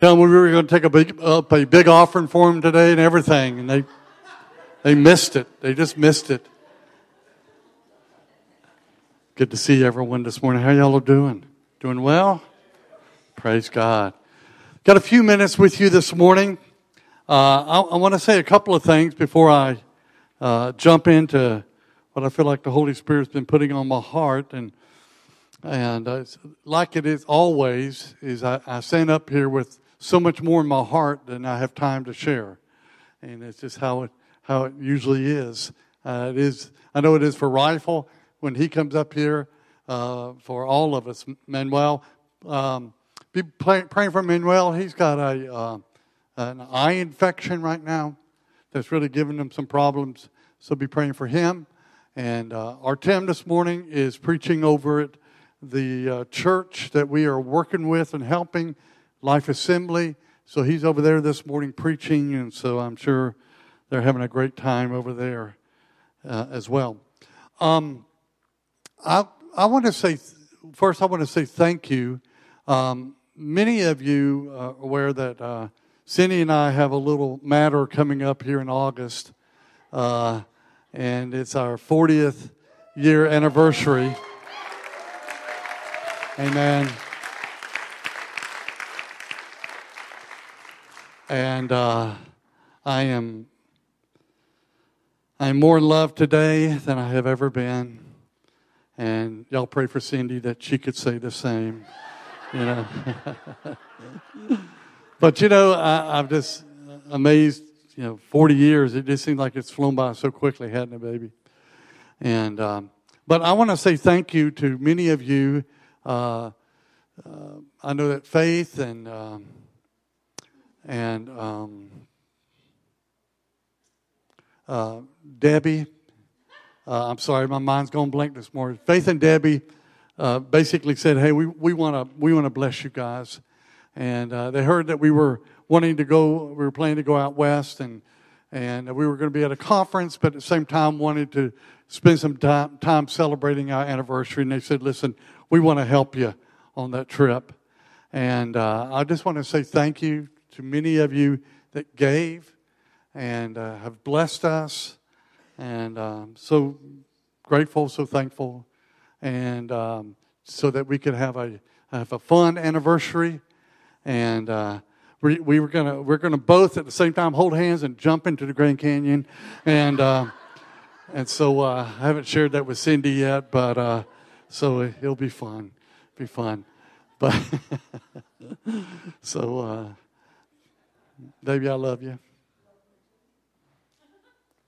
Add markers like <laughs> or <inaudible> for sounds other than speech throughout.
Tell them we were going to take a big, up a big offering for them today and everything, and they, they missed it. They just missed it. Good to see everyone this morning. How y'all are doing? Doing well? Praise God. Got a few minutes with you this morning. Uh, I, I want to say a couple of things before I uh, jump into what I feel like the Holy Spirit's been putting on my heart. And and uh, like it is always, is I, I stand up here with so much more in my heart than I have time to share. And it's just how it, how it usually is. Uh, it is, I know it is for Rifle when he comes up here, uh, for all of us. Manuel, um, be pray, praying for Manuel. He's got a, uh, an eye infection right now that's really giving him some problems. So be praying for him. And uh, our Tim this morning is preaching over at the uh, church that we are working with and helping Life Assembly. So he's over there this morning preaching, and so I'm sure they're having a great time over there uh, as well. Um, I I want to say first. I want to say thank you. Um, many of you are aware that uh, Cindy and I have a little matter coming up here in August, uh, and it's our 40th year anniversary. Amen. And uh, I am I am more in love today than I have ever been. And y'all pray for Cindy that she could say the same. You know. <laughs> but you know, I, I'm just amazed. You know, 40 years. It just seems like it's flown by so quickly, hadn't it, baby? And um, but I want to say thank you to many of you. Uh, uh, I know that faith and um, and um, uh, Debbie. Uh, I'm sorry, my mind's going blank this morning. Faith and Debbie uh, basically said, "Hey, we we want to we want to bless you guys," and uh, they heard that we were wanting to go. We were planning to go out west, and and we were going to be at a conference, but at the same time wanted to spend some time, time celebrating our anniversary. And they said, "Listen, we want to help you on that trip." And uh, I just want to say thank you to many of you that gave and uh, have blessed us. And um, so grateful, so thankful. And um, so that we could have a, have a fun anniversary. And uh, we, we were gonna we're gonna both at the same time hold hands and jump into the Grand Canyon, and uh, and so uh, I haven't shared that with Cindy yet, but uh, so it'll be fun, be fun, but <laughs> so uh, Baby, I love you.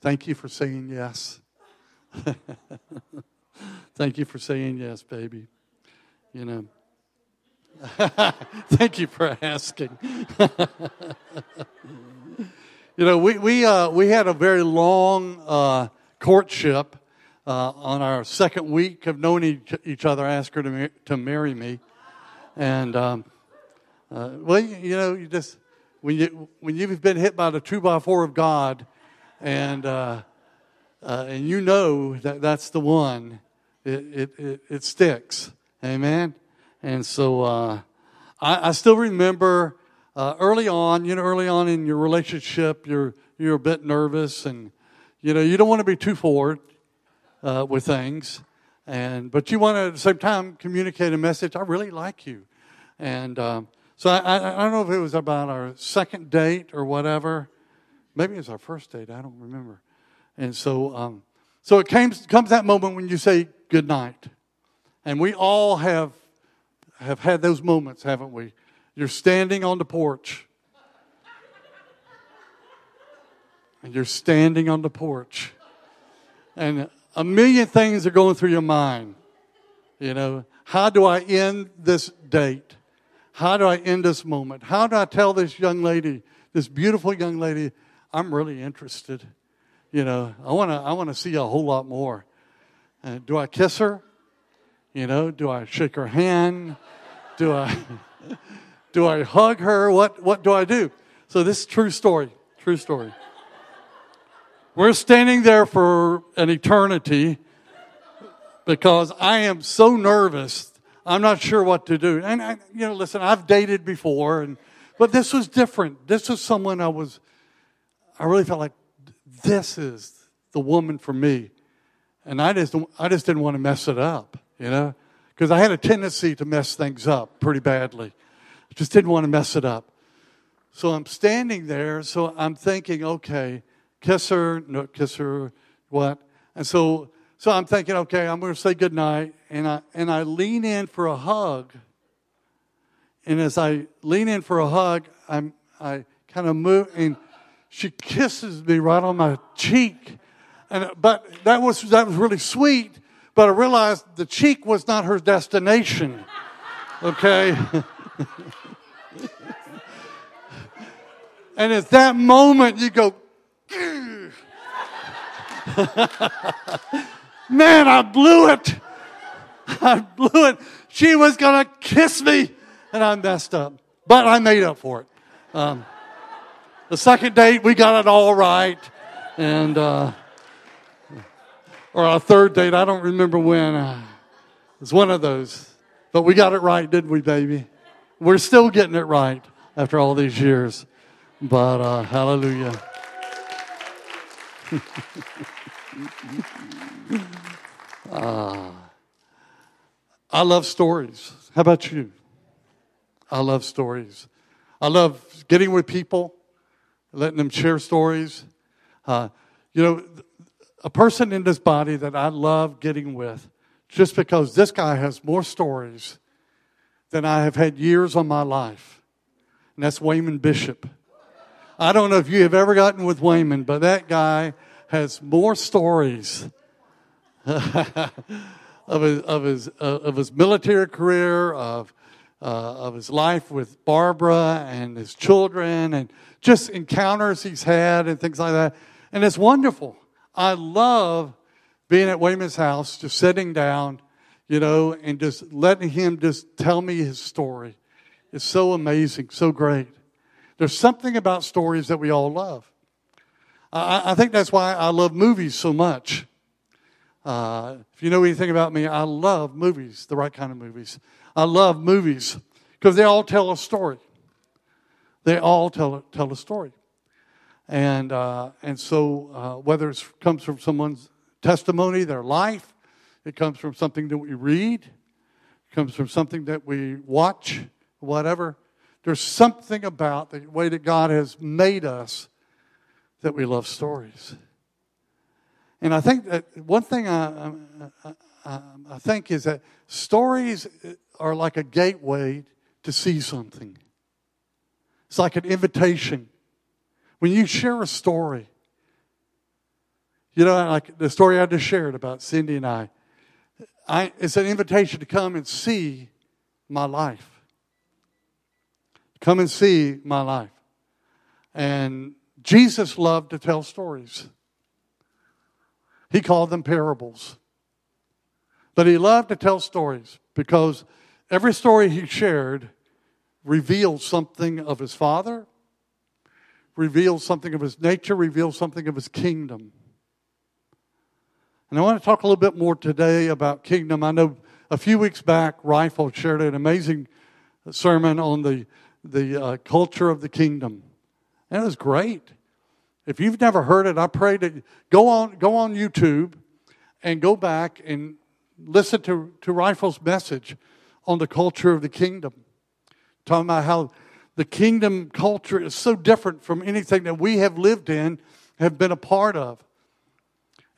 Thank you for saying yes. <laughs> Thank you for saying yes, baby. You know. <laughs> Thank you for asking. <laughs> you know, we we uh, we had a very long uh, courtship uh, on our second week of knowing each, each other. Asked her to ma- to marry me, and um, uh, well, you know, you just when you when you've been hit by the two by four of God, and uh, uh, and you know that that's the one, it it it, it sticks. Amen. And so uh, I, I, still remember uh, early on, you know, early on in your relationship, you're you're a bit nervous, and you know you don't want to be too forward uh, with things, and but you want to at the same time communicate a message. I really like you, and um, so I, I, don't know if it was about our second date or whatever. Maybe it was our first date. I don't remember. And so, um, so it came, comes that moment when you say good night. And we all have, have had those moments, haven't we? You're standing on the porch. And you're standing on the porch. And a million things are going through your mind. You know, how do I end this date? How do I end this moment? How do I tell this young lady, this beautiful young lady, I'm really interested? You know, I want to I want to see a whole lot more. Uh, do I kiss her? You know, do I shake her hand? Do I <laughs> do I hug her? What what do I do? So this is true story. True story. We're standing there for an eternity because I am so nervous I'm not sure what to do. And, I, you know, listen, I've dated before, and But this was different. This was someone I was, I really felt like this is the woman for me. And I just, I just didn't want to mess it up, you know, because I had a tendency to mess things up pretty badly. I just didn't want to mess it up. So I'm standing there, so I'm thinking, okay, kiss her, no, kiss her, what? And so, so I'm thinking, okay, I'm going to say goodnight, and I, and I lean in for a hug. And as I lean in for a hug, I'm, I kind of move, and she kisses me right on my cheek. And, but that was, that was really sweet, but I realized the cheek was not her destination. Okay? <laughs> and at that moment, you go, <laughs> Man, I blew it. <laughs> I blew it. She was going to kiss me, and I messed up. But I made up for it. Um, the second date, we got it all right. And, uh, or our third date, I don't remember when. Uh, it was one of those. But we got it right, didn't we, baby? We're still getting it right after all these years. But uh, hallelujah. <laughs> uh, I love stories. How about you? I love stories. I love getting with people, letting them share stories. Uh, you know, a person in this body that I love getting with, just because this guy has more stories than I have had years on my life, and that's Wayman Bishop. I don't know if you have ever gotten with Wayman, but that guy has more stories <laughs> of his of his uh, of his military career, of uh, of his life with Barbara and his children, and just encounters he's had and things like that. And it's wonderful. I love being at Wayman's house, just sitting down, you know, and just letting him just tell me his story. It's so amazing, so great. There's something about stories that we all love. I, I think that's why I love movies so much. Uh, if you know anything about me, I love movies, the right kind of movies. I love movies because they all tell a story. They all tell, tell a story. And, uh, and so, uh, whether it comes from someone's testimony, their life, it comes from something that we read, it comes from something that we watch, whatever. There's something about the way that God has made us that we love stories. And I think that one thing I, I, I, think is that stories are like a gateway to see something. It's like an invitation. When you share a story, you know, like the story I just shared about Cindy and I, I it's an invitation to come and see my life. Come and see my life. And Jesus loved to tell stories. He called them parables. But he loved to tell stories because every story he shared revealed something of his father, revealed something of his nature, revealed something of his kingdom. And I want to talk a little bit more today about kingdom. I know a few weeks back, Rifle shared an amazing sermon on the, the uh, culture of the kingdom. And it was great. If you've never heard it, I pray to go on, go on YouTube and go back and listen to, to Rifle's message on the culture of the kingdom. Talking about how the kingdom culture is so different from anything that we have lived in, have been a part of.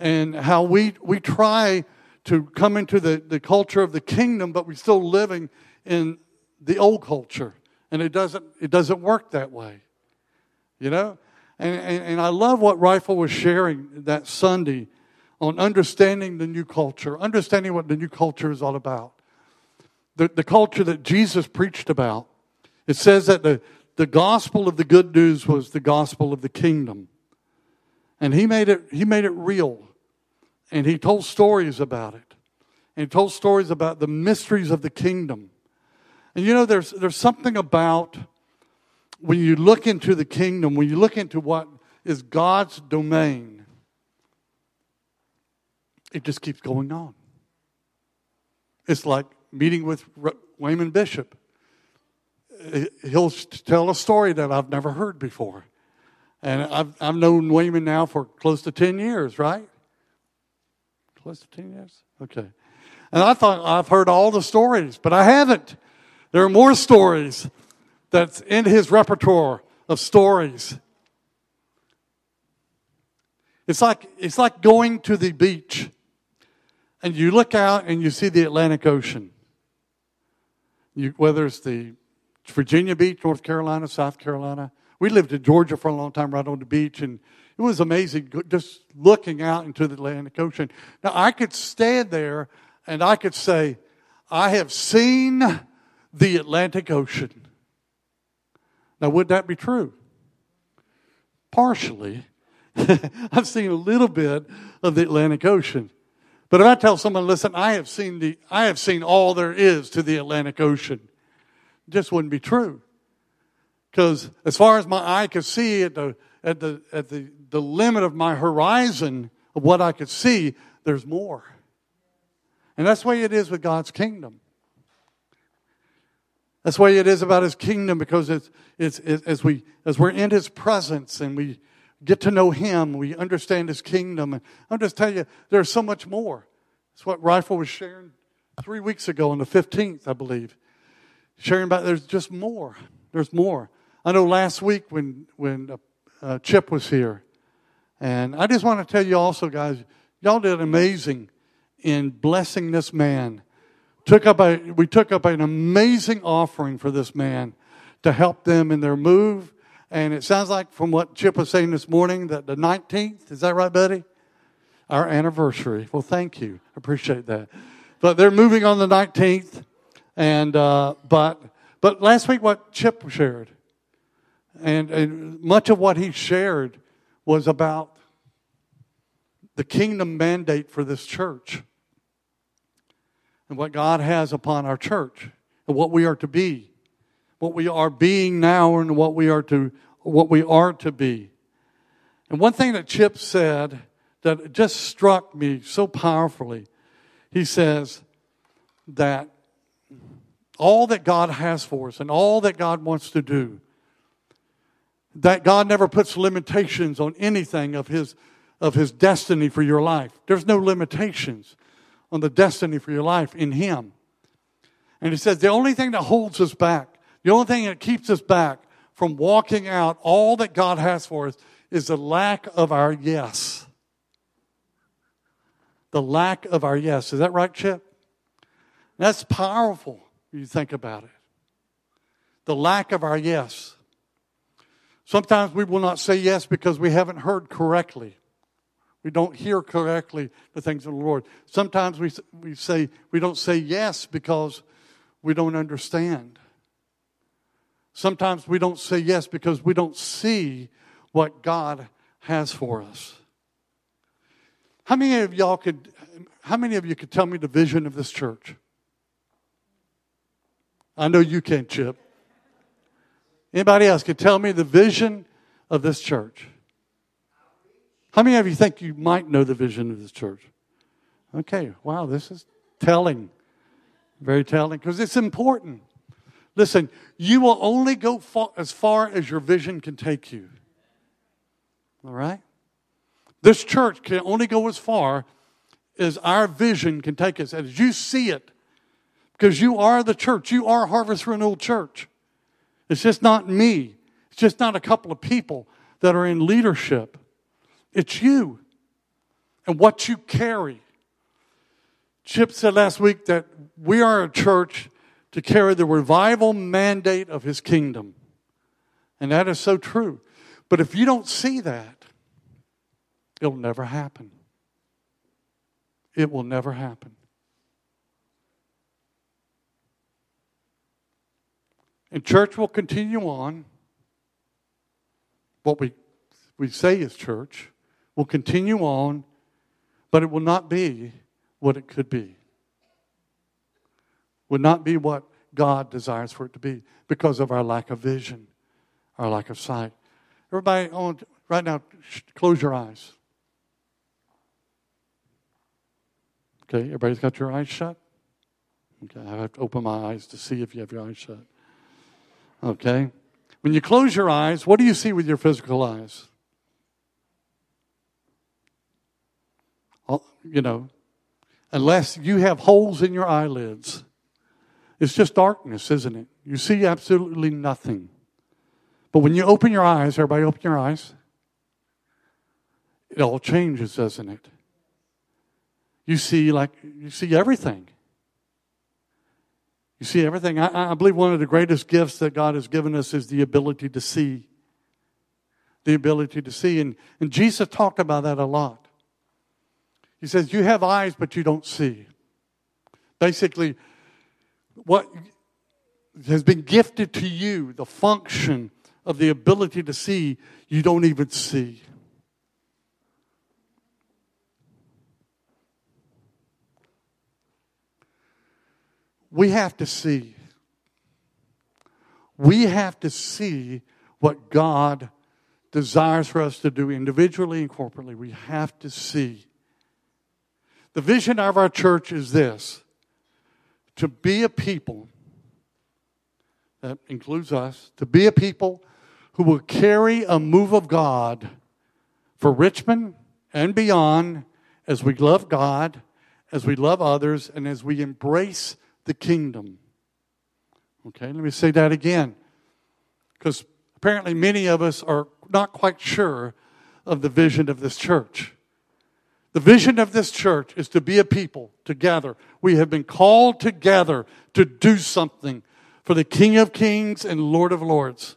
And how we, we try to come into the, the culture of the kingdom, but we're still living in the old culture. And it doesn't, it doesn't work that way. You know? And, and, and I love what Rifle was sharing that Sunday on understanding the new culture, understanding what the new culture is all about. The, the culture that Jesus preached about. It says that the, the gospel of the good news was the gospel of the kingdom. And he made it, he made it real. And he told stories about it. And he told stories about the mysteries of the kingdom. And you know, there's, there's something about when you look into the kingdom, when you look into what is God's domain, it just keeps going on. It's like meeting with Wayman Bishop. he'll tell a story that I've never heard before. And I've, I've known Wayman now for close to 10 years, right? Close to 10 years? Okay. And I thought I've heard all the stories, but I haven't. There are more stories that's in his repertoire of stories. It's like, it's like going to the beach and you look out and you see the Atlantic Ocean. You, whether it's the Virginia Beach, North Carolina, South Carolina. We lived in Georgia for a long time right on the beach, and it was amazing just looking out into the Atlantic Ocean. Now, I could stand there and I could say, I have seen the Atlantic Ocean. Now, would that be true? Partially. <laughs> I've seen a little bit of the Atlantic Ocean. But if I tell someone, listen, I have seen the I have seen all there is to the Atlantic Ocean, it just wouldn't be true. Because as far as my eye could see at the at the at the, the limit of my horizon of what I could see, there's more. And that's the way it is with God's kingdom. That's way it is about His kingdom because it's, it's, it's, as, we, as we're in His presence and we get to know Him, we understand His kingdom. And I'm just telling you, there's so much more. That's what Rifle was sharing three weeks ago on the 15th, I believe. Sharing about there's just more. There's more. I know last week when, when uh, uh Chip was here, and I just want to tell you also, guys, y'all did amazing in blessing this man took up a, we took up an amazing offering for this man to help them in their move. And it sounds like from what Chip was saying this morning that the 19th, is that right, buddy? Our anniversary. Well, thank you. Appreciate that. But they're moving on the 19th. And, uh, but, but last week what Chip shared, and, and much of what he shared was about the kingdom mandate for this church and what God has upon our church and what we are to be, what we are being now and what we are to what we are to be. And one thing that Chip said that just struck me so powerfully, he says that all that God has for us and all that God wants to do, that God never puts limitations on anything of his of his destiny for your life. There's no limitations on the destiny for your life in Him. And He says the only thing that holds us back, the only thing that keeps us back from walking out all that God has for us is the lack of our yes. The lack of our yes. Is that right, Chip? That's powerful you think about it. The lack of our yes. Sometimes we will not say yes because we haven't heard correctly. We don't hear correctly the things of the Lord. Sometimes we, we say we don't say yes because we don't understand. Sometimes we don't say yes because we don't see what God has for us. How many of y'all could how many of you could tell me the vision of this church? I know you can't, Chip. Anybody else could tell me the vision of this church? How many of you think you might know the vision of this church? Okay, wow, this is telling. Very telling because it's important. Listen, you will only go far, as far as your vision can take you. All right? This church can only go as far as our vision can take us, as you see it. Because you are the church. You are Harvest Renewal Church. It's just not me. It's just not a couple of people that are in leadership. It's you and what you carry. Chip said last week that we are a church to carry the revival mandate of his kingdom. And that is so true. But if you don't see that, it'll never happen. It will never happen. And church will continue on what we, we say is church will continue on, but it will not be what it could be. Would not be what God desires for it to be because of our lack of vision, our lack of sight. Everybody, right now, close your eyes. Okay, everybody's got your eyes shut? Okay, I have to open my eyes to see if you have your eyes shut. Okay? When you close your eyes, what do you see with your physical eyes? You know, unless you have holes in your eyelids, it's just darkness, isn't it? You see absolutely nothing. But when you open your eyes, everybody open your eyes, it all changes, doesn't it? You see like you see everything. You see everything. I, I believe one of the greatest gifts that God has given us is the ability to see. The ability to see. And, and Jesus talked about that a lot. He says, You have eyes, but you don't see. Basically, what has been gifted to you, the function of the ability to see, you don't even see. We have to see. We have to see what God desires for us to do individually and corporately. We have to see. The vision of our church is this to be a people, that includes us, to be a people who will carry a move of God for Richmond and beyond as we love God, as we love others, and as we embrace the kingdom. Okay, let me say that again. Because apparently many of us are not quite sure of the vision of this church. The vision of this church is to be a people together. We have been called together to do something for the King of Kings and Lord of Lords.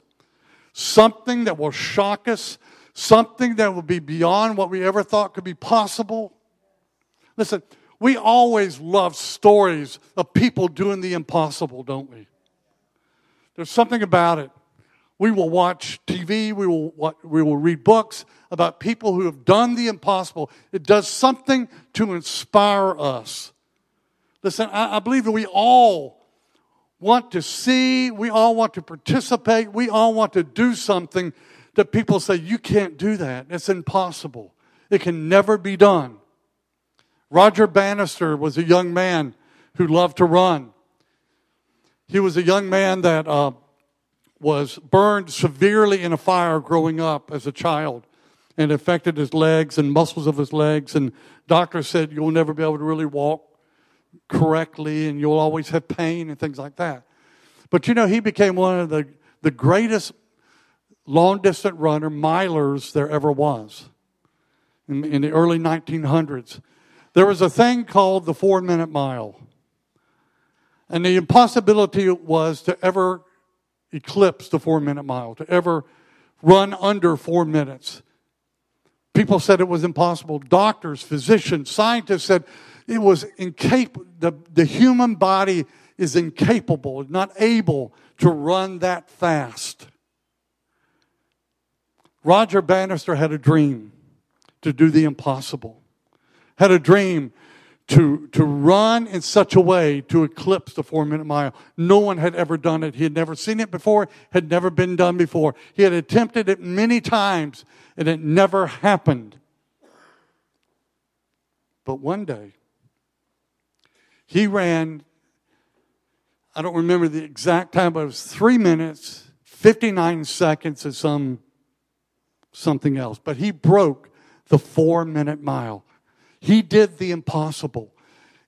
Something that will shock us, something that will be beyond what we ever thought could be possible. Listen, we always love stories of people doing the impossible, don't we? There's something about it. We will watch TV, we will, we will read books about people who have done the impossible. It does something to inspire us. Listen, I, I believe that we all want to see, we all want to participate, we all want to do something that people say, you can't do that. It's impossible. It can never be done. Roger Bannister was a young man who loved to run. He was a young man that uh, was burned severely in a fire growing up as a child and affected his legs and muscles of his legs. And doctors said you'll never be able to really walk correctly and you'll always have pain and things like that. But you know, he became one of the, the greatest long distance runner, milers there ever was in, in the early 1900s. There was a thing called the four minute mile. And the impossibility was to ever eclipse the four minute mile, to ever run under four minutes. People said it was impossible. Doctors, physicians, scientists said it was incapable. The, the human body is incapable, not able to run that fast. Roger Bannister had a dream to do the impossible had a dream to, to run in such a way to eclipse the four minute mile. No one had ever done it. He had never seen it before, had never been done before. He had attempted it many times and it never happened. But one day, he ran, I don't remember the exact time, but it was three minutes, 59 seconds, and some something else. But he broke the four minute mile. He did the impossible.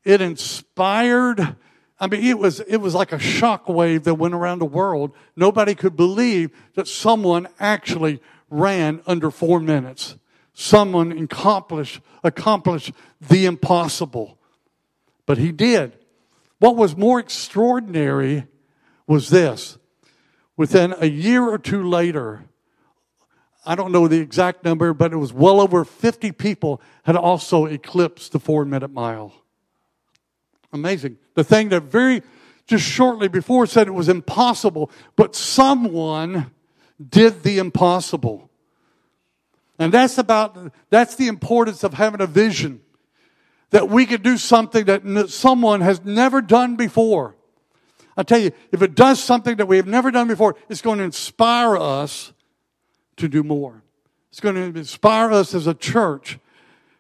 It inspired, I mean, it was, it was like a shock wave that went around the world. Nobody could believe that someone actually ran under four minutes. Someone accomplished, accomplished the impossible. But he did. What was more extraordinary was this. Within a year or two later, I don't know the exact number, but it was well over 50 people had also eclipsed the four minute mile. Amazing. The thing that very, just shortly before said it was impossible, but someone did the impossible. And that's about, that's the importance of having a vision. That we could do something that someone has never done before. I tell you, if it does something that we have never done before, it's going to inspire us to do more. It's going to inspire us as a church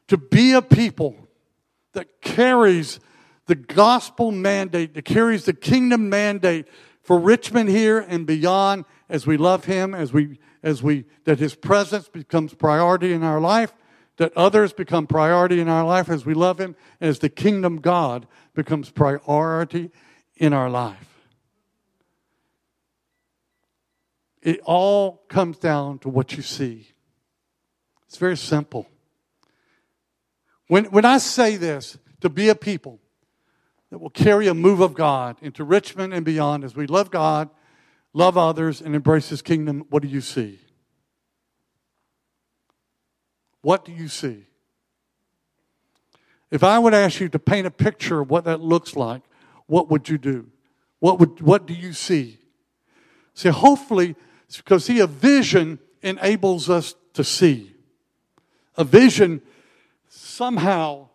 to be a people that carries the gospel mandate, that carries the kingdom mandate for Richmond here and beyond as we love Him, as we, as we, that His presence becomes priority in our life, that others become priority in our life as we love Him, as the kingdom God becomes priority in our life. It all comes down to what you see. It's very simple. When, when I say this, to be a people that will carry a move of God into Richmond and beyond as we love God, love others, and embrace His kingdom, what do you see? What do you see? If I would ask you to paint a picture of what that looks like, what would you do? What, would, what do you see? See, hopefully, because see, a vision enables us to see. A vision somehow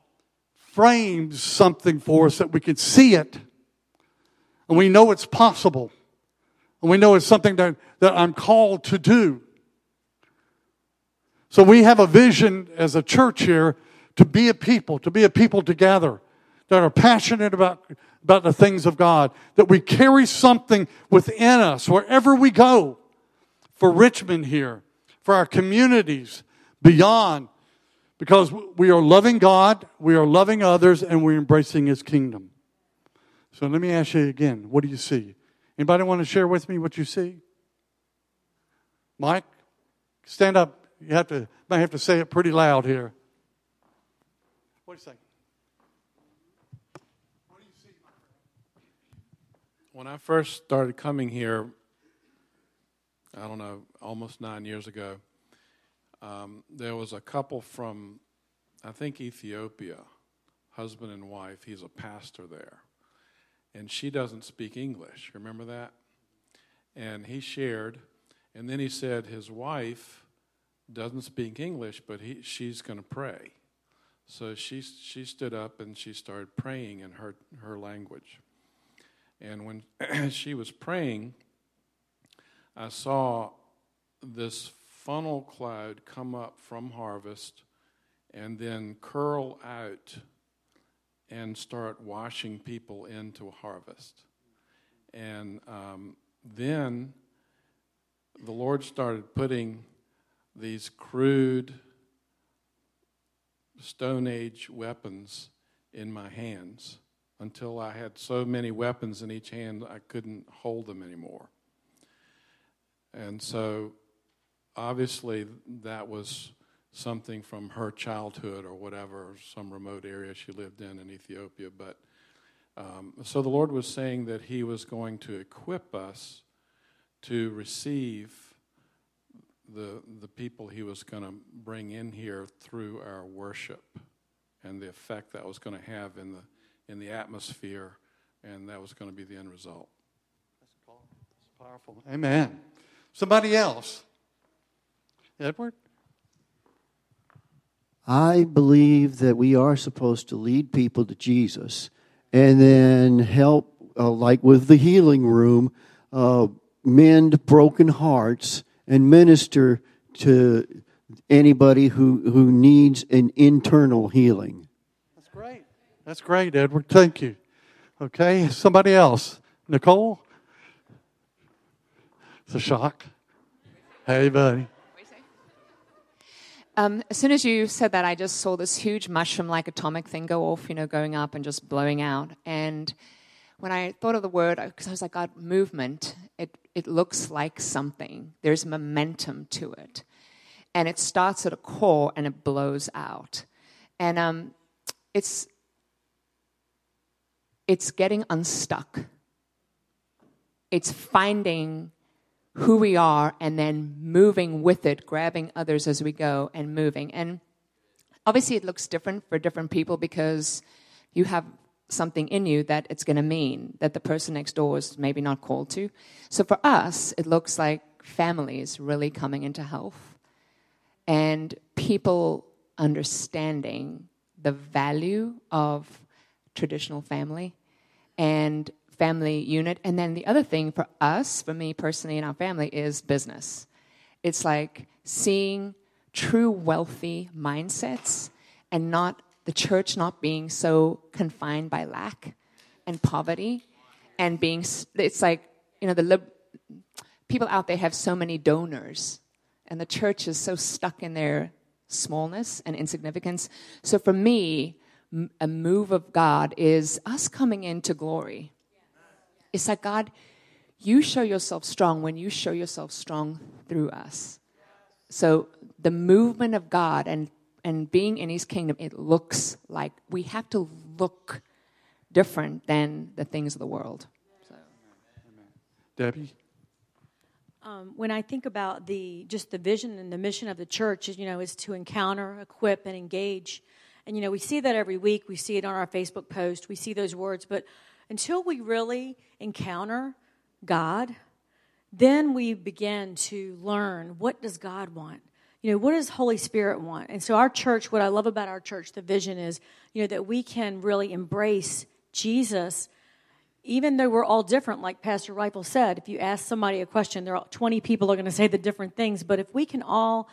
frames something for us that we can see it and we know it's possible and we know it's something that, that I'm called to do. So we have a vision as a church here to be a people, to be a people together that are passionate about, about the things of God, that we carry something within us wherever we go for Richmond here, for our communities beyond, because we are loving God, we are loving others, and we're embracing His kingdom. So let me ask you again what do you see? Anybody want to share with me what you see? Mike, stand up. You have to, might have to say it pretty loud here. What do you think? What do you see, When I first started coming here, I don't know, almost nine years ago, um, there was a couple from, I think, Ethiopia, husband and wife. He's a pastor there. And she doesn't speak English. Remember that? And he shared, and then he said his wife doesn't speak English, but he, she's going to pray. So she, she stood up and she started praying in her, her language. And when <clears throat> she was praying, I saw this funnel cloud come up from harvest and then curl out and start washing people into harvest. And um, then the Lord started putting these crude Stone Age weapons in my hands until I had so many weapons in each hand I couldn't hold them anymore. And so obviously that was something from her childhood or whatever, some remote area she lived in in Ethiopia. But um, so the Lord was saying that He was going to equip us to receive the the people He was going to bring in here through our worship and the effect that was going to have in the in the atmosphere, and that was going to be the end result. That's powerful. Amen. Somebody else. Edward? I believe that we are supposed to lead people to Jesus and then help, uh, like with the healing room, uh, mend broken hearts and minister to anybody who, who needs an internal healing. That's great. That's great, Edward. Thank you. Okay, somebody else. Nicole? It's a shock. Hey, buddy. Um, as soon as you said that, I just saw this huge mushroom like atomic thing go off, you know, going up and just blowing out. And when I thought of the word, because I was like, God, movement, it, it looks like something. There's momentum to it. And it starts at a core and it blows out. And um, it's, it's getting unstuck. It's finding who we are and then moving with it, grabbing others as we go and moving. And obviously, it looks different for different people because you have something in you that it's going to mean that the person next door is maybe not called to. So for us, it looks like families really coming into health and people understanding the value of traditional family and family unit. And then the other thing for us, for me personally and our family, is business. It's like seeing true wealthy mindsets and not the church not being so confined by lack and poverty and being, it's like you know, the lib- people out there have so many donors, and the church is so stuck in their smallness and insignificance. So for me, a move of God is us coming into glory. It's like, God, you show yourself strong when you show yourself strong through us. So the movement of God and, and being in his kingdom, it looks like we have to look different than the things of the world. So. Debbie? Um, when I think about the just the vision and the mission of the church, you know, is to encounter, equip, and engage. And you know, we see that every week. We see it on our Facebook post. We see those words, but until we really encounter God, then we begin to learn what does God want. You know, what does Holy Spirit want? And so, our church, what I love about our church, the vision is, you know, that we can really embrace Jesus even though we're all different, like Pastor Rifle said, if you ask somebody a question, there are 20 people are going to say the different things. But if we can all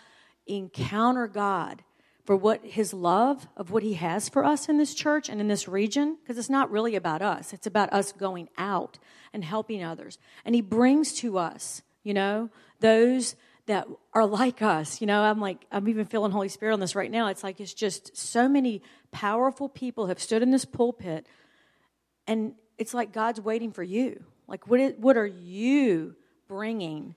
encounter God for what His love of what He has for us in this church and in this region, because it's not really about us, it's about us going out and helping others. And He brings to us, you know, those that are like us. You know, I'm like, I'm even feeling Holy Spirit on this right now. It's like it's just so many powerful people have stood in this pulpit and it's like God's waiting for you. Like, what, is, what are you bringing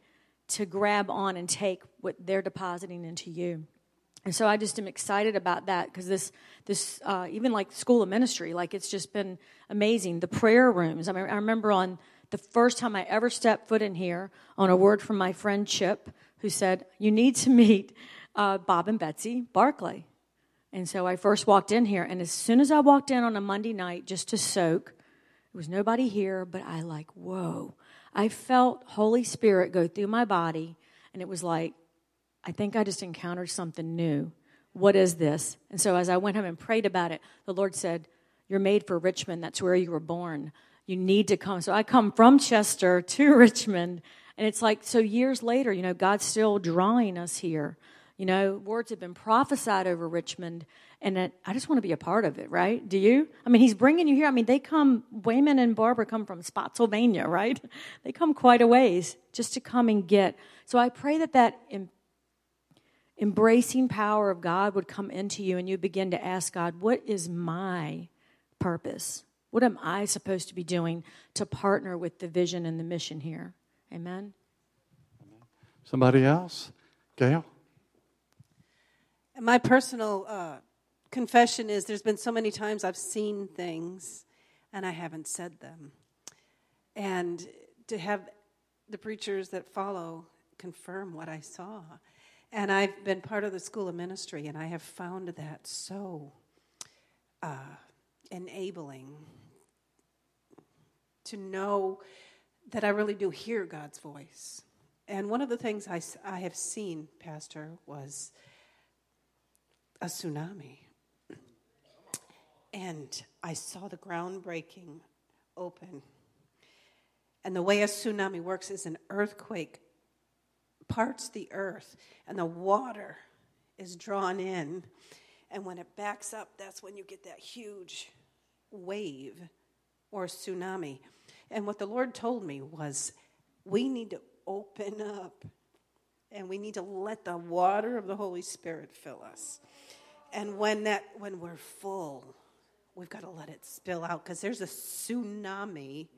to grab on and take what they're depositing into you? And so I just am excited about that because this, this uh, even like school of ministry, like it's just been amazing. The prayer rooms. I mean, I remember on the first time I ever stepped foot in here on a word from my friend Chip, who said, "You need to meet uh, Bob and Betsy Barclay." And so I first walked in here, and as soon as I walked in on a Monday night just to soak, there was nobody here, but I like, whoa. I felt Holy Spirit go through my body, and it was like, I think I just encountered something new. What is this? And so as I went home and prayed about it, the Lord said, You're made for Richmond. That's where you were born. You need to come. So I come from Chester to <laughs> Richmond. And it's like, so years later, you know, God's still drawing us here. You know, words have been prophesied over Richmond, and it, I just want to be a part of it, right? Do you? I mean, he's bringing you here. I mean, they come, Wayman and Barbara come from Spotsylvania, <laughs> right? They come quite a ways just to come and get. So I pray that that embracing power of God would come into you and you begin to ask God, what is my purpose? What am I supposed to be doing to partner with the vision and the mission here? Amen. Somebody else? Gail? My personal uh, confession is there's been so many times I've seen things and I haven't said them. And to have the preachers that follow confirm what I saw. And I've been part of the School of Ministry, and I have found that so uh, enabling to know that I really do hear God's voice. And one of the things I, I have seen, Pastor, was a tsunami. And I saw the ground breaking open. And the way a tsunami works is an earthquake parts the earth, and the water is drawn in. And when it backs up, that's when you get that huge wave or tsunami. And what the Lord told me was we need to open up and we need to let the water of the Holy Spirit fill us. And when that when we're full, we've got to let it spill out because there's a tsunami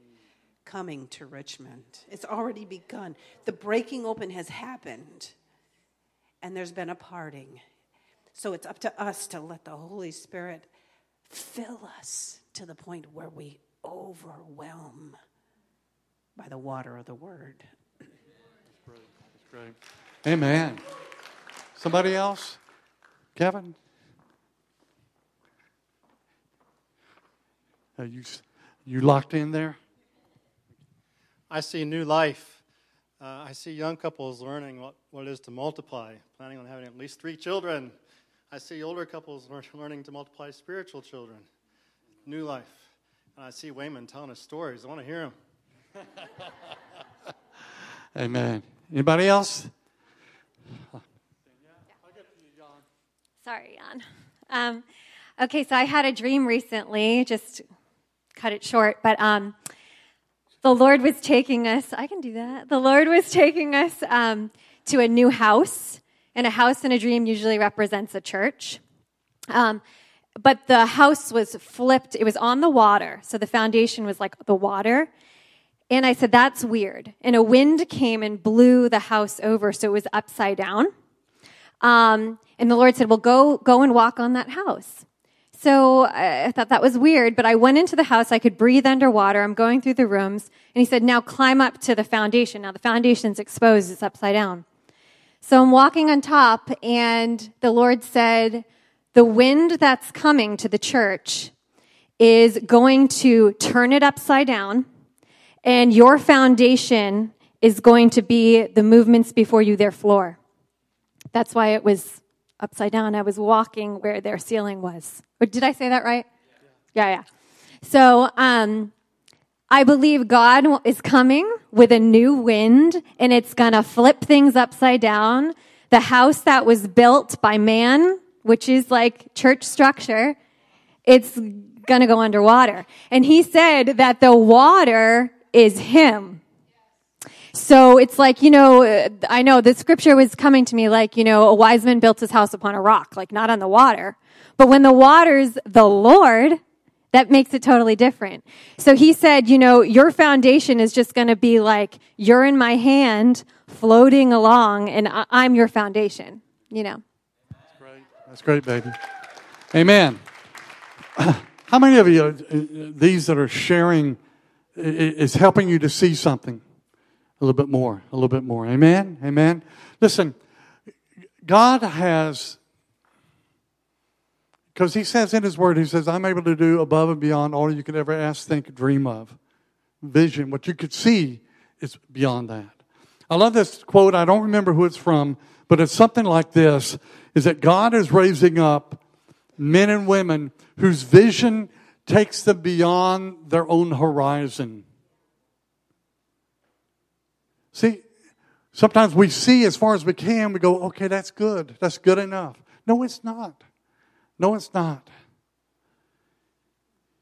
coming to Richmond. It's already begun. The breaking open has happened, and there's been a parting. So it's up to us to let the Holy Spirit fill us to the point where we overwhelm by the water of the Word. Amen. Somebody else? Kevin? Are you, you locked in there? I see new life. Uh, I see young couples learning what, what it is to multiply, planning on having at least three children. I see older couples learning to multiply spiritual children. New life. And I see Wayman telling us stories. I want to hear him. <laughs> Amen. Anybody else? Sorry, Jan. Um, okay, so I had a dream recently, just cut it short, but um, the Lord was taking us, I can do that. The Lord was taking us um, to a new house. And a house in a dream usually represents a church. Um, but the house was flipped, it was on the water. So the foundation was like the water. And I said, That's weird. And a wind came and blew the house over, so it was upside down. Um, and the Lord said, Well, go, go and walk on that house. So uh, I thought that was weird, but I went into the house. I could breathe underwater. I'm going through the rooms. And he said, Now climb up to the foundation. Now the foundation's exposed, it's upside down. So I'm walking on top, and the Lord said, The wind that's coming to the church is going to turn it upside down, and your foundation is going to be the movements before you, their floor. That's why it was upside down. I was walking where their ceiling was. Or did I say that right? Yeah, yeah. So, um, I believe God is coming with a new wind and it's going to flip things upside down. The house that was built by man, which is like church structure, it's going to go underwater. And he said that the water is him. So it's like, you know, I know the scripture was coming to me like, you know, a wise man built his house upon a rock, like not on the water. But when the water's the Lord, that makes it totally different. So he said, you know, your foundation is just going to be like, you're in my hand floating along and I'm your foundation, you know. That's great. That's great, baby. Amen. <clears throat> How many of you, uh, these that are sharing, is helping you to see something a little bit more, a little bit more? Amen. Amen. Listen, God has because he says in his word, he says, I'm able to do above and beyond all you could ever ask, think, dream of. Vision, what you could see is beyond that. I love this quote. I don't remember who it's from, but it's something like this is that God is raising up men and women whose vision takes them beyond their own horizon. See, sometimes we see as far as we can, we go, okay, that's good. That's good enough. No, it's not. No, it's not.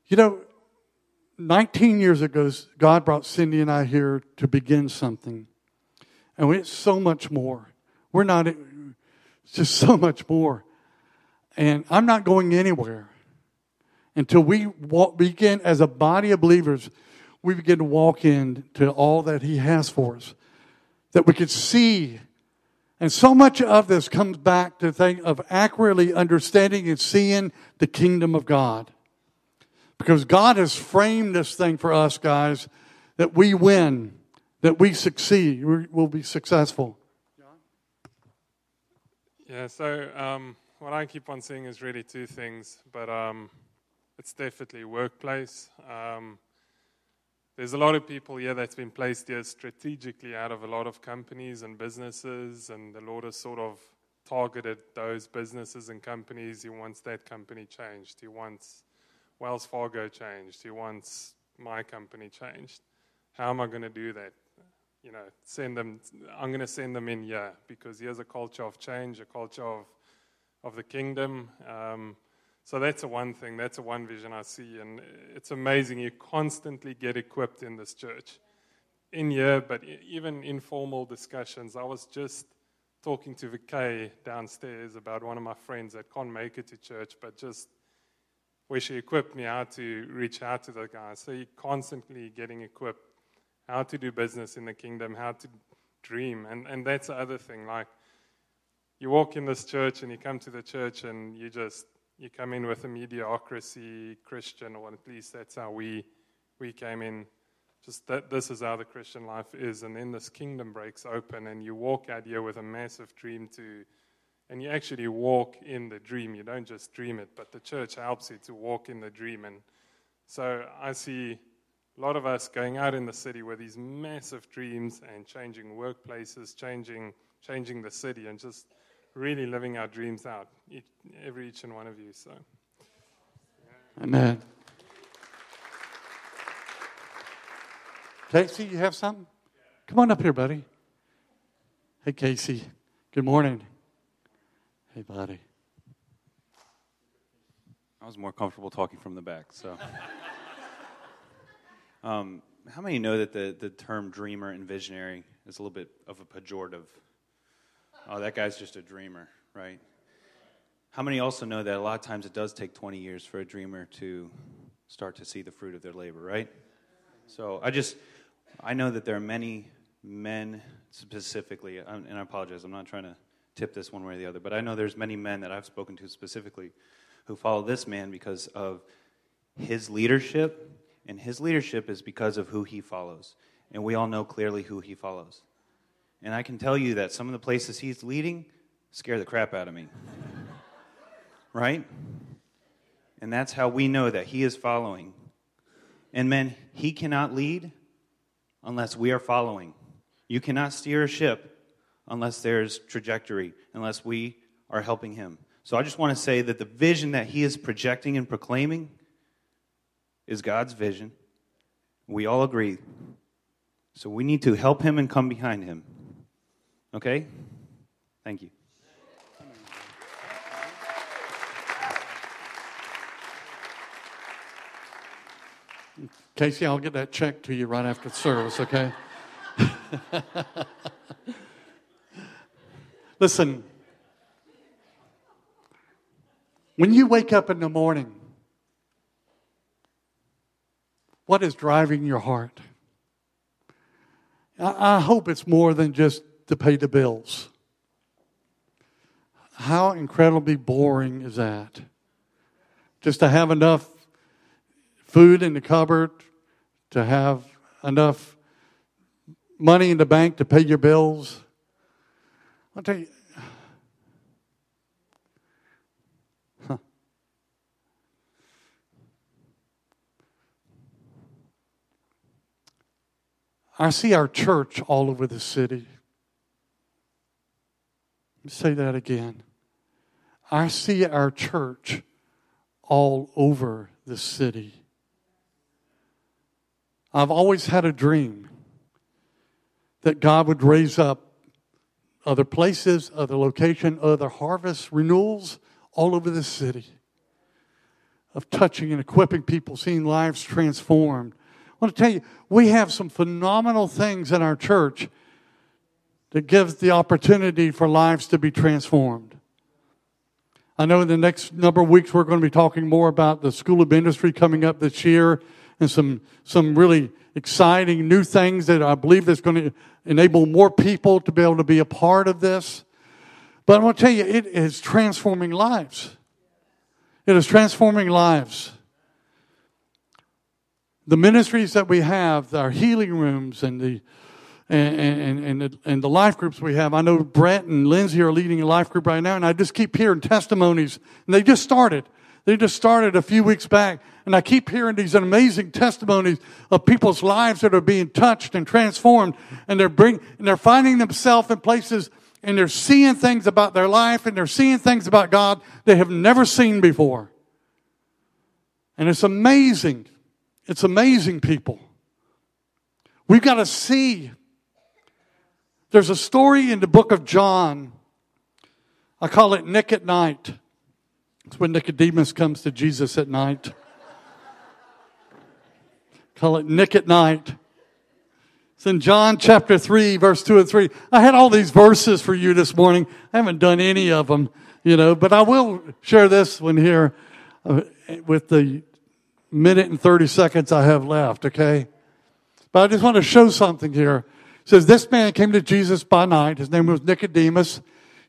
You know, 19 years ago, God brought Cindy and I here to begin something. And it's so much more. We're not, it's just so much more. And I'm not going anywhere until we walk, begin, as a body of believers, we begin to walk into all that He has for us. That we could see and so much of this comes back to the thing of accurately understanding and seeing the kingdom of God. Because God has framed this thing for us, guys, that we win, that we succeed, we will be successful. Yeah, so um, what I keep on seeing is really two things, but um, it's definitely workplace. Um, there's a lot of people here that's been placed here strategically out of a lot of companies and businesses, and the Lord has sort of targeted those businesses and companies. He wants that company changed. He wants Wells Fargo changed. He wants my company changed. How am I going to do that? You know, send them. I'm going to send them in here because here's a culture of change, a culture of of the kingdom. Um, so that's a one thing, that's a one vision I see. And it's amazing. You constantly get equipped in this church. In here, but even informal discussions. I was just talking to Vikay downstairs about one of my friends that can't make it to church, but just where she equipped me how to reach out to the guys. So you're constantly getting equipped how to do business in the kingdom, how to dream. And, and that's the other thing. Like, you walk in this church and you come to the church and you just you come in with a mediocrity Christian, or at least that's how we we came in. Just that this is how the Christian life is, and then this kingdom breaks open, and you walk out here with a massive dream to, and you actually walk in the dream. You don't just dream it, but the church helps you to walk in the dream. And so I see a lot of us going out in the city with these massive dreams and changing workplaces, changing changing the city, and just really living our dreams out, each, every each and one of you. So, Amen. Casey, you have something? Come on up here, buddy. Hey, Casey. Good morning. Hey, buddy. I was more comfortable talking from the back, so. um, how many know that the, the term dreamer and visionary is a little bit of a pejorative? Oh, that guy's just a dreamer, right? How many also know that a lot of times it does take 20 years for a dreamer to start to see the fruit of their labor, right? So I just, I know that there are many men specifically, and I apologize, I'm not trying to tip this one way or the other, but I know there's many men that I've spoken to specifically who follow this man because of his leadership, and his leadership is because of who he follows. And we all know clearly who he follows. And I can tell you that some of the places he's leading scare the crap out of me. <laughs> right? And that's how we know that he is following. And men, he cannot lead unless we are following. You cannot steer a ship unless there's trajectory, unless we are helping him. So I just want to say that the vision that he is projecting and proclaiming is God's vision. We all agree. So we need to help him and come behind him. Okay? Thank you. Casey, I'll get that check to you right after the service, okay? <laughs> Listen, when you wake up in the morning, what is driving your heart? I, hope it's more than just to pay the bills. How incredibly boring is that? Just to have enough food in the cupboard, to have enough money in the bank to pay your bills. I'll tell you, I see our church all over the city. Say that again. I see our church all over the city. I've always had a dream that God would raise up other places, other location, other harvest renewals all over the city of touching and equipping people, seeing lives transformed, I want to tell you, we have some phenomenal things in our church that gives the opportunity for lives to be transformed. I know in the next number of weeks we're going to be talking more about the School of Industry coming up this year and some, some really exciting new things that I believe is going to enable more people to be able to be a part of this. But I want to tell you, it is transforming lives. It is transforming lives the ministries that we have, our healing rooms and the and, and, and, the, and the life groups we have. I know Brett and Lindsay are leading a life group right now, and I just keep hearing testimonies. And they just started. They just started a few weeks back. And I keep hearing these amazing testimonies of people's lives that are being touched and transformed. And they're bring, and they're finding themselves in places and they're seeing things about their life and they're seeing things about God they have never seen before. And it's amazing. It's amazing, people. We've got to see. There's a story in the book of John. I call it Nick at Night. It's when Nicodemus comes to Jesus at night. call it Nick at Night. It's in John chapter 3, verse 2 and 3. I had all these verses for you this morning. I haven't done any of them, you know, but I will share this one here uh, with the minute and 30 seconds I have left, okay? But I just want to show something here. Says, This man came to Jesus by night. His name was Nicodemus.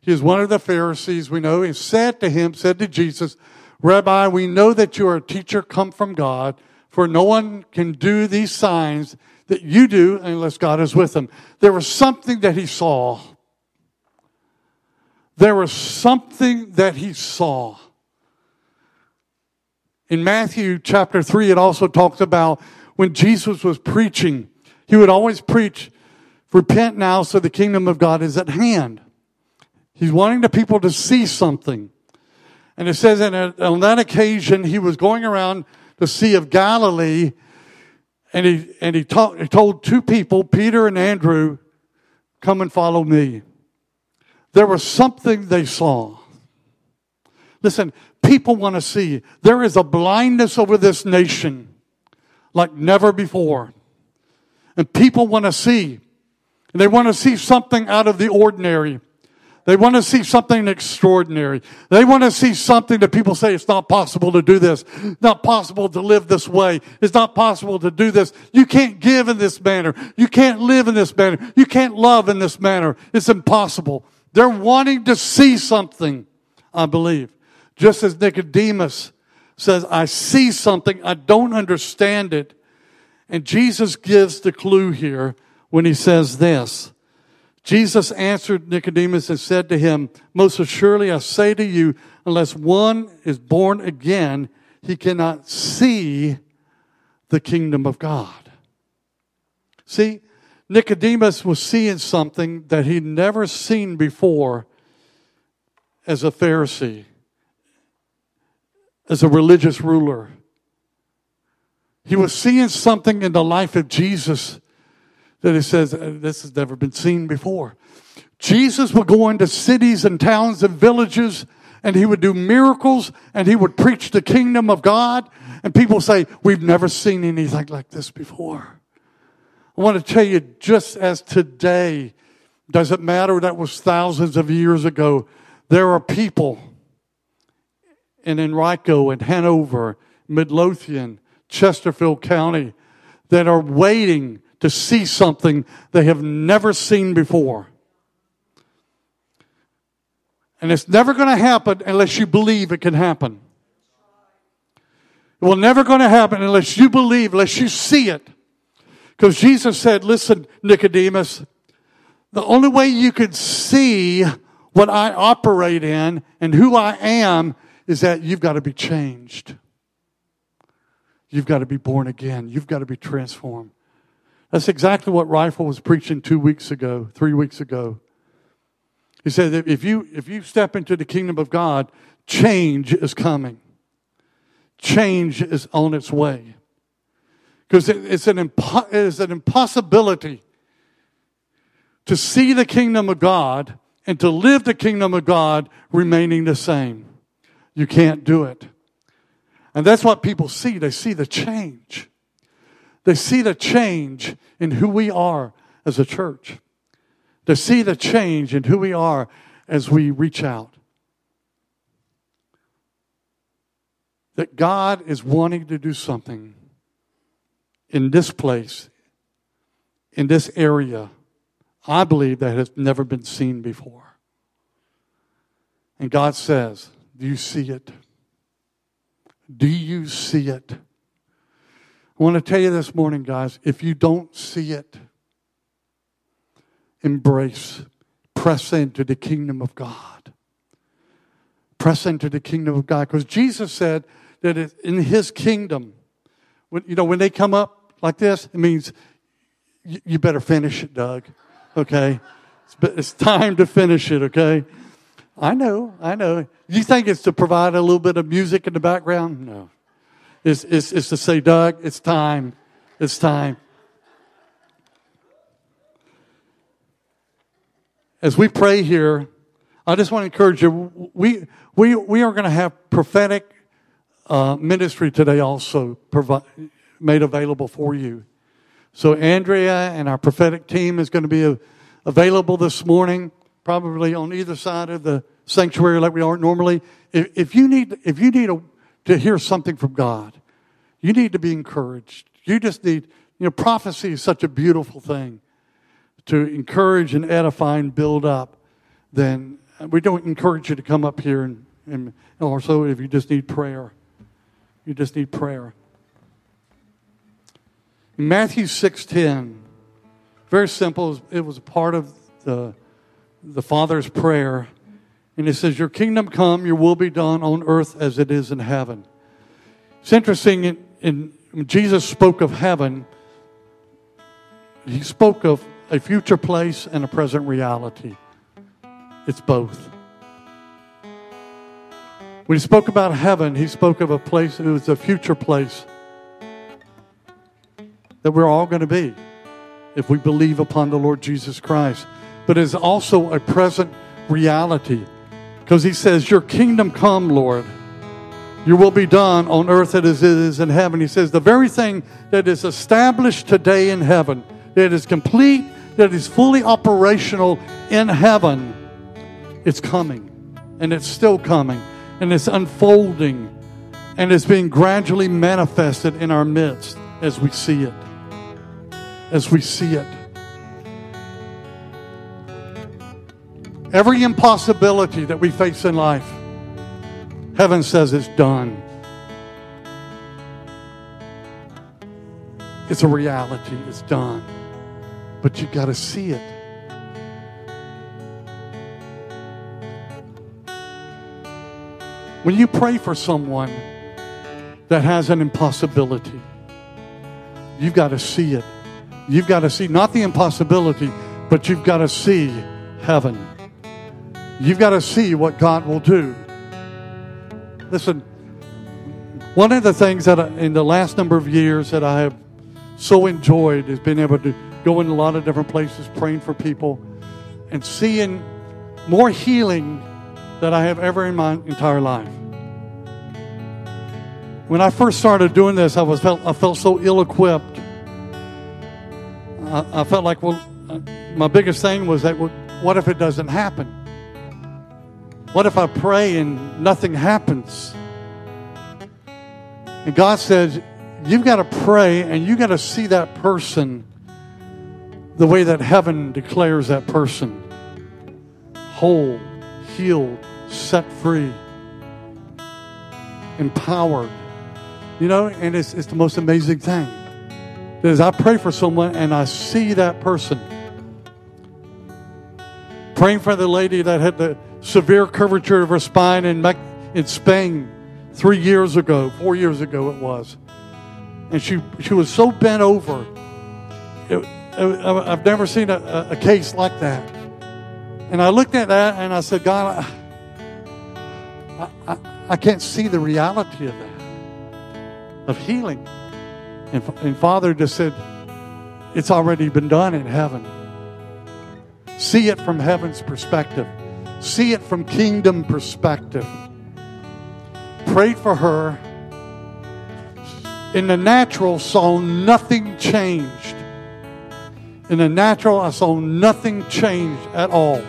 He is one of the Pharisees we know. He said to him, said to Jesus, Rabbi, we know that you are a teacher come from God, for no one can do these signs that you do unless God is with him. There was something that he saw. There was something that he saw. In Matthew chapter 3, it also talks about when Jesus was preaching, he would always preach, Repent now, so the kingdom of God is at hand. He's wanting the people to see something. And it says that on that occasion, he was going around the Sea of Galilee, and he, and he, he told two people, Peter and Andrew, come and follow me. There was something they saw. Listen, people want to see. There is a blindness over this nation like never before. And people want to see. And they want to see something out of the ordinary. They want to see something extraordinary. They want to see something that people say it's not possible to do this. Not possible to live this way. It's not possible to do this. You can't give in this manner. You can't live in this manner. You can't love in this manner. It's impossible. They're wanting to see something, I believe. Just as Nicodemus says, I see something, I don't understand it. And Jesus gives the clue here when he says this. Jesus answered Nicodemus and said to him, Most assuredly I say to you, unless one is born again, he cannot see the kingdom of God. See, Nicodemus was seeing something that he'd never seen before as a Pharisee, as a religious ruler. He was seeing something in the life of Jesus that he says, uh, this has never been seen before. Jesus would go into cities and towns and villages and he would do miracles and he would preach the kingdom of God. And people say, we've never seen anything like this before. I want to tell you, just as today, doesn't matter that was thousands of years ago, there are people in Henrico and Hanover, Midlothian, Chesterfield County that are waiting to see something they have never seen before. And it's never going to happen unless you believe it can happen. It will never going to happen unless you believe, unless you see it. Because Jesus said, listen, Nicodemus, the only way you can see what I operate in and who I am is that you've got to be changed. You've got to be born again. You've got to be transformed. That's exactly what Rifle was preaching two weeks ago, three weeks ago. He said that if you, if you step into the kingdom of God, change is coming. Change is on its way. Because it, it's, an impo- it is an impossibility to see the kingdom of God and to live the kingdom of God remaining the same. You can't do it. And that's what people see. They see the change. They see the change in who we are as a church. They see the change in who we are as we reach out. That God is wanting to do something in this place, in this area, I believe that has never been seen before. And God says, Do you see it? Do you see it? I want to tell you this morning, guys, if you don't see it, embrace, press into the kingdom of God. Press into the kingdom of God. Because Jesus said that in his kingdom, when, you know, when they come up like this, it means you, you better finish it, Doug. Okay? It's, it's time to finish it, okay? I know, I know. You think it's to provide a little bit of music in the background? No is, is, is to say, Doug, it's time. It's time. As we pray here, I just want to encourage you. We, we, we are going to have prophetic uh, ministry today also provi- made available for you. So Andrea and our prophetic team is going to be a, available this morning, probably on either side of the sanctuary like we are normally. If, if you need, if you need a, to hear something from God, you need to be encouraged. You just need, you know, prophecy is such a beautiful thing to encourage and edify and build up. Then we don't encourage you to come up here and, and also if you just need prayer, you just need prayer. In Matthew 6:10, very simple. It was part of the, the Father's prayer. And it says, Your kingdom come, your will be done on earth as it is in heaven. It's interesting, in, when Jesus spoke of heaven, he spoke of a future place and a present reality. It's both. When he spoke about heaven, he spoke of a place, it was a future place that we're all going to be if we believe upon the Lord Jesus Christ. But it's also a present reality because he says, Your kingdom come, Lord. Your will be done on earth as it is in heaven. He says, the very thing that is established today in heaven, that is complete, that is fully operational in heaven, it's coming. And it's still coming. And it's unfolding. And it's being gradually manifested in our midst as we see it. As we see it. Every impossibility that we face in life, heaven says it's done. It's a reality, it's done. But you got to see it. When you pray for someone that has an impossibility, you've got to see it. You've got to see not the impossibility, but you've got to see heaven. You've got to see what God will do. Listen, one of the things that I, in the last number of years that I have so enjoyed is being able to go in a lot of different places praying for people and seeing more healing than I have ever in my entire life. When I first started doing this, I was felt I felt so ill-equipped. I, I felt like, well, uh, my biggest thing was that, well, what if it doesn't happen? What if I pray and nothing happens? And God says, you've got to pray and you've got to see that person the way that heaven declares that person whole, healed, set free, empowered. You know, and it's, it's the most amazing thing. Is I pray for someone and I see that person. Praying for the lady that had the severe curvature of her spine in, in Spain three years ago, four years ago it was. And she, she was so bent over. It, it, I've never seen a, a case like that. And I looked at that and I said, God, I, I, I can't see the reality of that, of healing. And, and Father just said, It's already been done in heaven. See it from heaven's perspective, see it from kingdom perspective. Prayed for her. In the natural, saw nothing changed. In the natural, I saw nothing changed at all.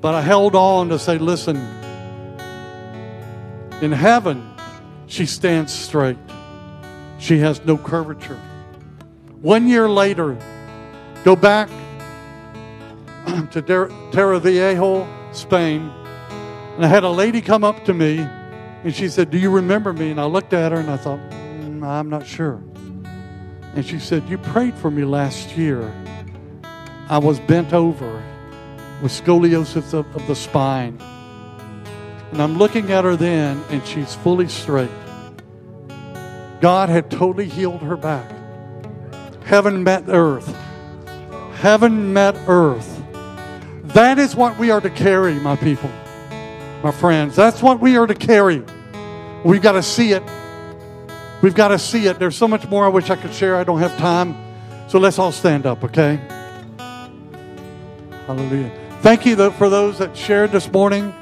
But I held on to say, listen, in heaven, she stands straight. She has no curvature. One year later, go back <clears throat> to Torrevieja, Spain, and I had a lady come up to me and she said, Do you remember me? And I looked at her and I thought, mm, I'm not sure. And she said, You prayed for me last year. I was bent over with scoliosis of, of the spine. And I'm looking at her then, and she's fully straight. God had totally healed her back. Heaven met earth. Heaven met earth. That is what we are to carry, my people, my friends. That's what we are to carry. We've got to see it. We've got to see it. There's so much more I wish I could share. I don't have time. So let's all stand up, okay? Hallelujah. Thank you though for those that shared this morning.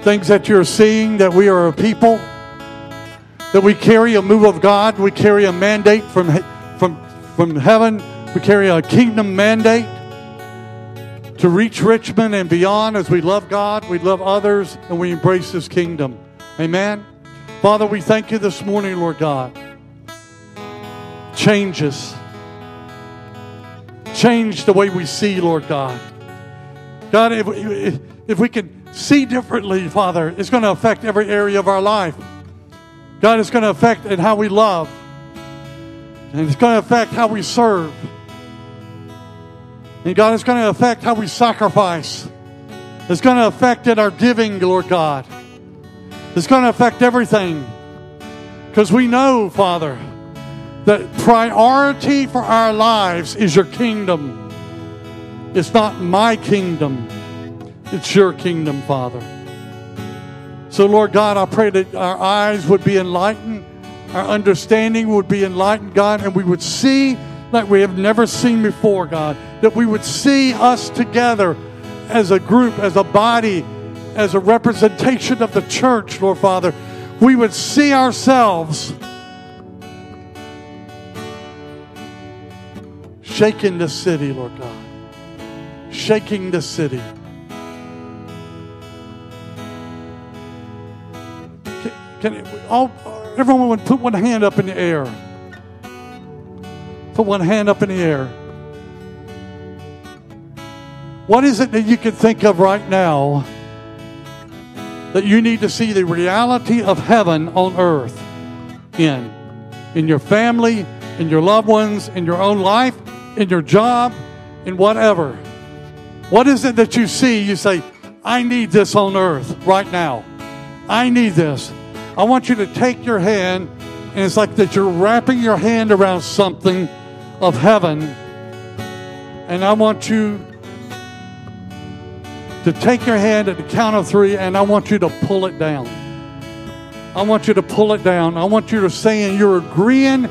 Things that you're seeing, that we are a people, that we carry a move of God, we carry a mandate from, from, from heaven, we carry a kingdom mandate to reach Richmond and beyond as we love God, we love others, and we embrace His kingdom. Amen. Father, we thank you this morning, Lord God. Change us. Change the way we see, Lord God. God, if, if, if we can see differently, Father, it's going to affect every area of our life. God, it's going to affect in how we love. And it's going to affect how we serve. And God, it's going to affect how we sacrifice. It's going to affect in our giving, Lord God. It's going to affect everything. Because we know, Father, that priority for our lives is your kingdom. It's not my kingdom, it's your kingdom, Father. So, Lord God, I pray that our eyes would be enlightened, our understanding would be enlightened, God, and we would see like we have never seen before, God. That we would see us together as a group, as a body, as a representation of the church, Lord Father. We would see ourselves shaking the city, Lord God. Shaking the city. Can, can all, everyone would put one hand up in the air. Put one hand up in the air. What is it that you can think of right now that you need to see the reality of heaven on earth in? In your family, in your loved ones, in your own life, in your job, in whatever. What is it that you see? You say, I need this on earth right now. I need this. I want you to take your hand, and it's like that you're wrapping your hand around something of heaven. And I want you to take your hand at the count of three, and I want you to pull it down. I want you to pull it down. I want you to say, and you're agreeing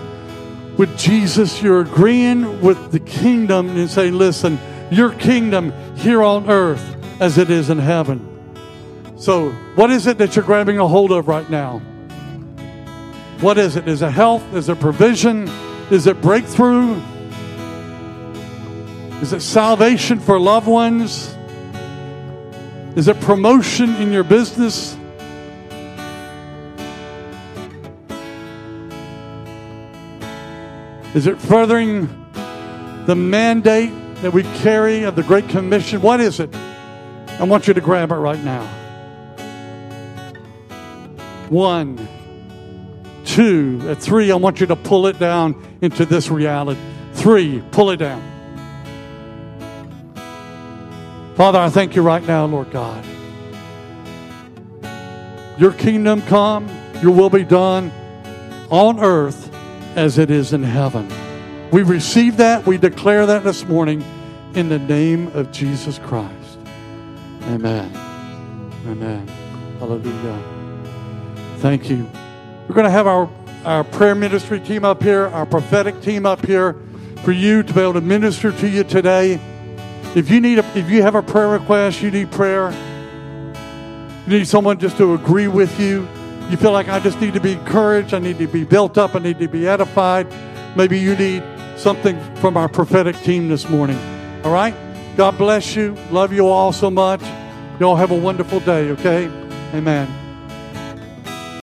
with Jesus, you're agreeing with the kingdom, and say, listen, your kingdom here on earth as it is in heaven. So, what is it that you're grabbing a hold of right now? What is it? Is it health? Is it provision? Is it breakthrough? Is it salvation for loved ones? Is it promotion in your business? Is it furthering the mandate that we carry of the Great Commission? What is it? I want you to grab it right now. One, two, at three, I want you to pull it down into this reality. Three, pull it down. Father, I thank you right now, Lord God. Your kingdom come, your will be done on earth as it is in heaven. We receive that, we declare that this morning in the name of Jesus Christ. Amen. Amen. Hallelujah. Thank you. We're going to have our, our prayer ministry team up here, our prophetic team up here for you to be able to minister to you today. If you need a, if you have a prayer request, you need prayer. You need someone just to agree with you. You feel like I just need to be encouraged, I need to be built up, I need to be edified. Maybe you need something from our prophetic team this morning. All right? God bless you. Love you all so much. Y'all have a wonderful day, okay? Amen.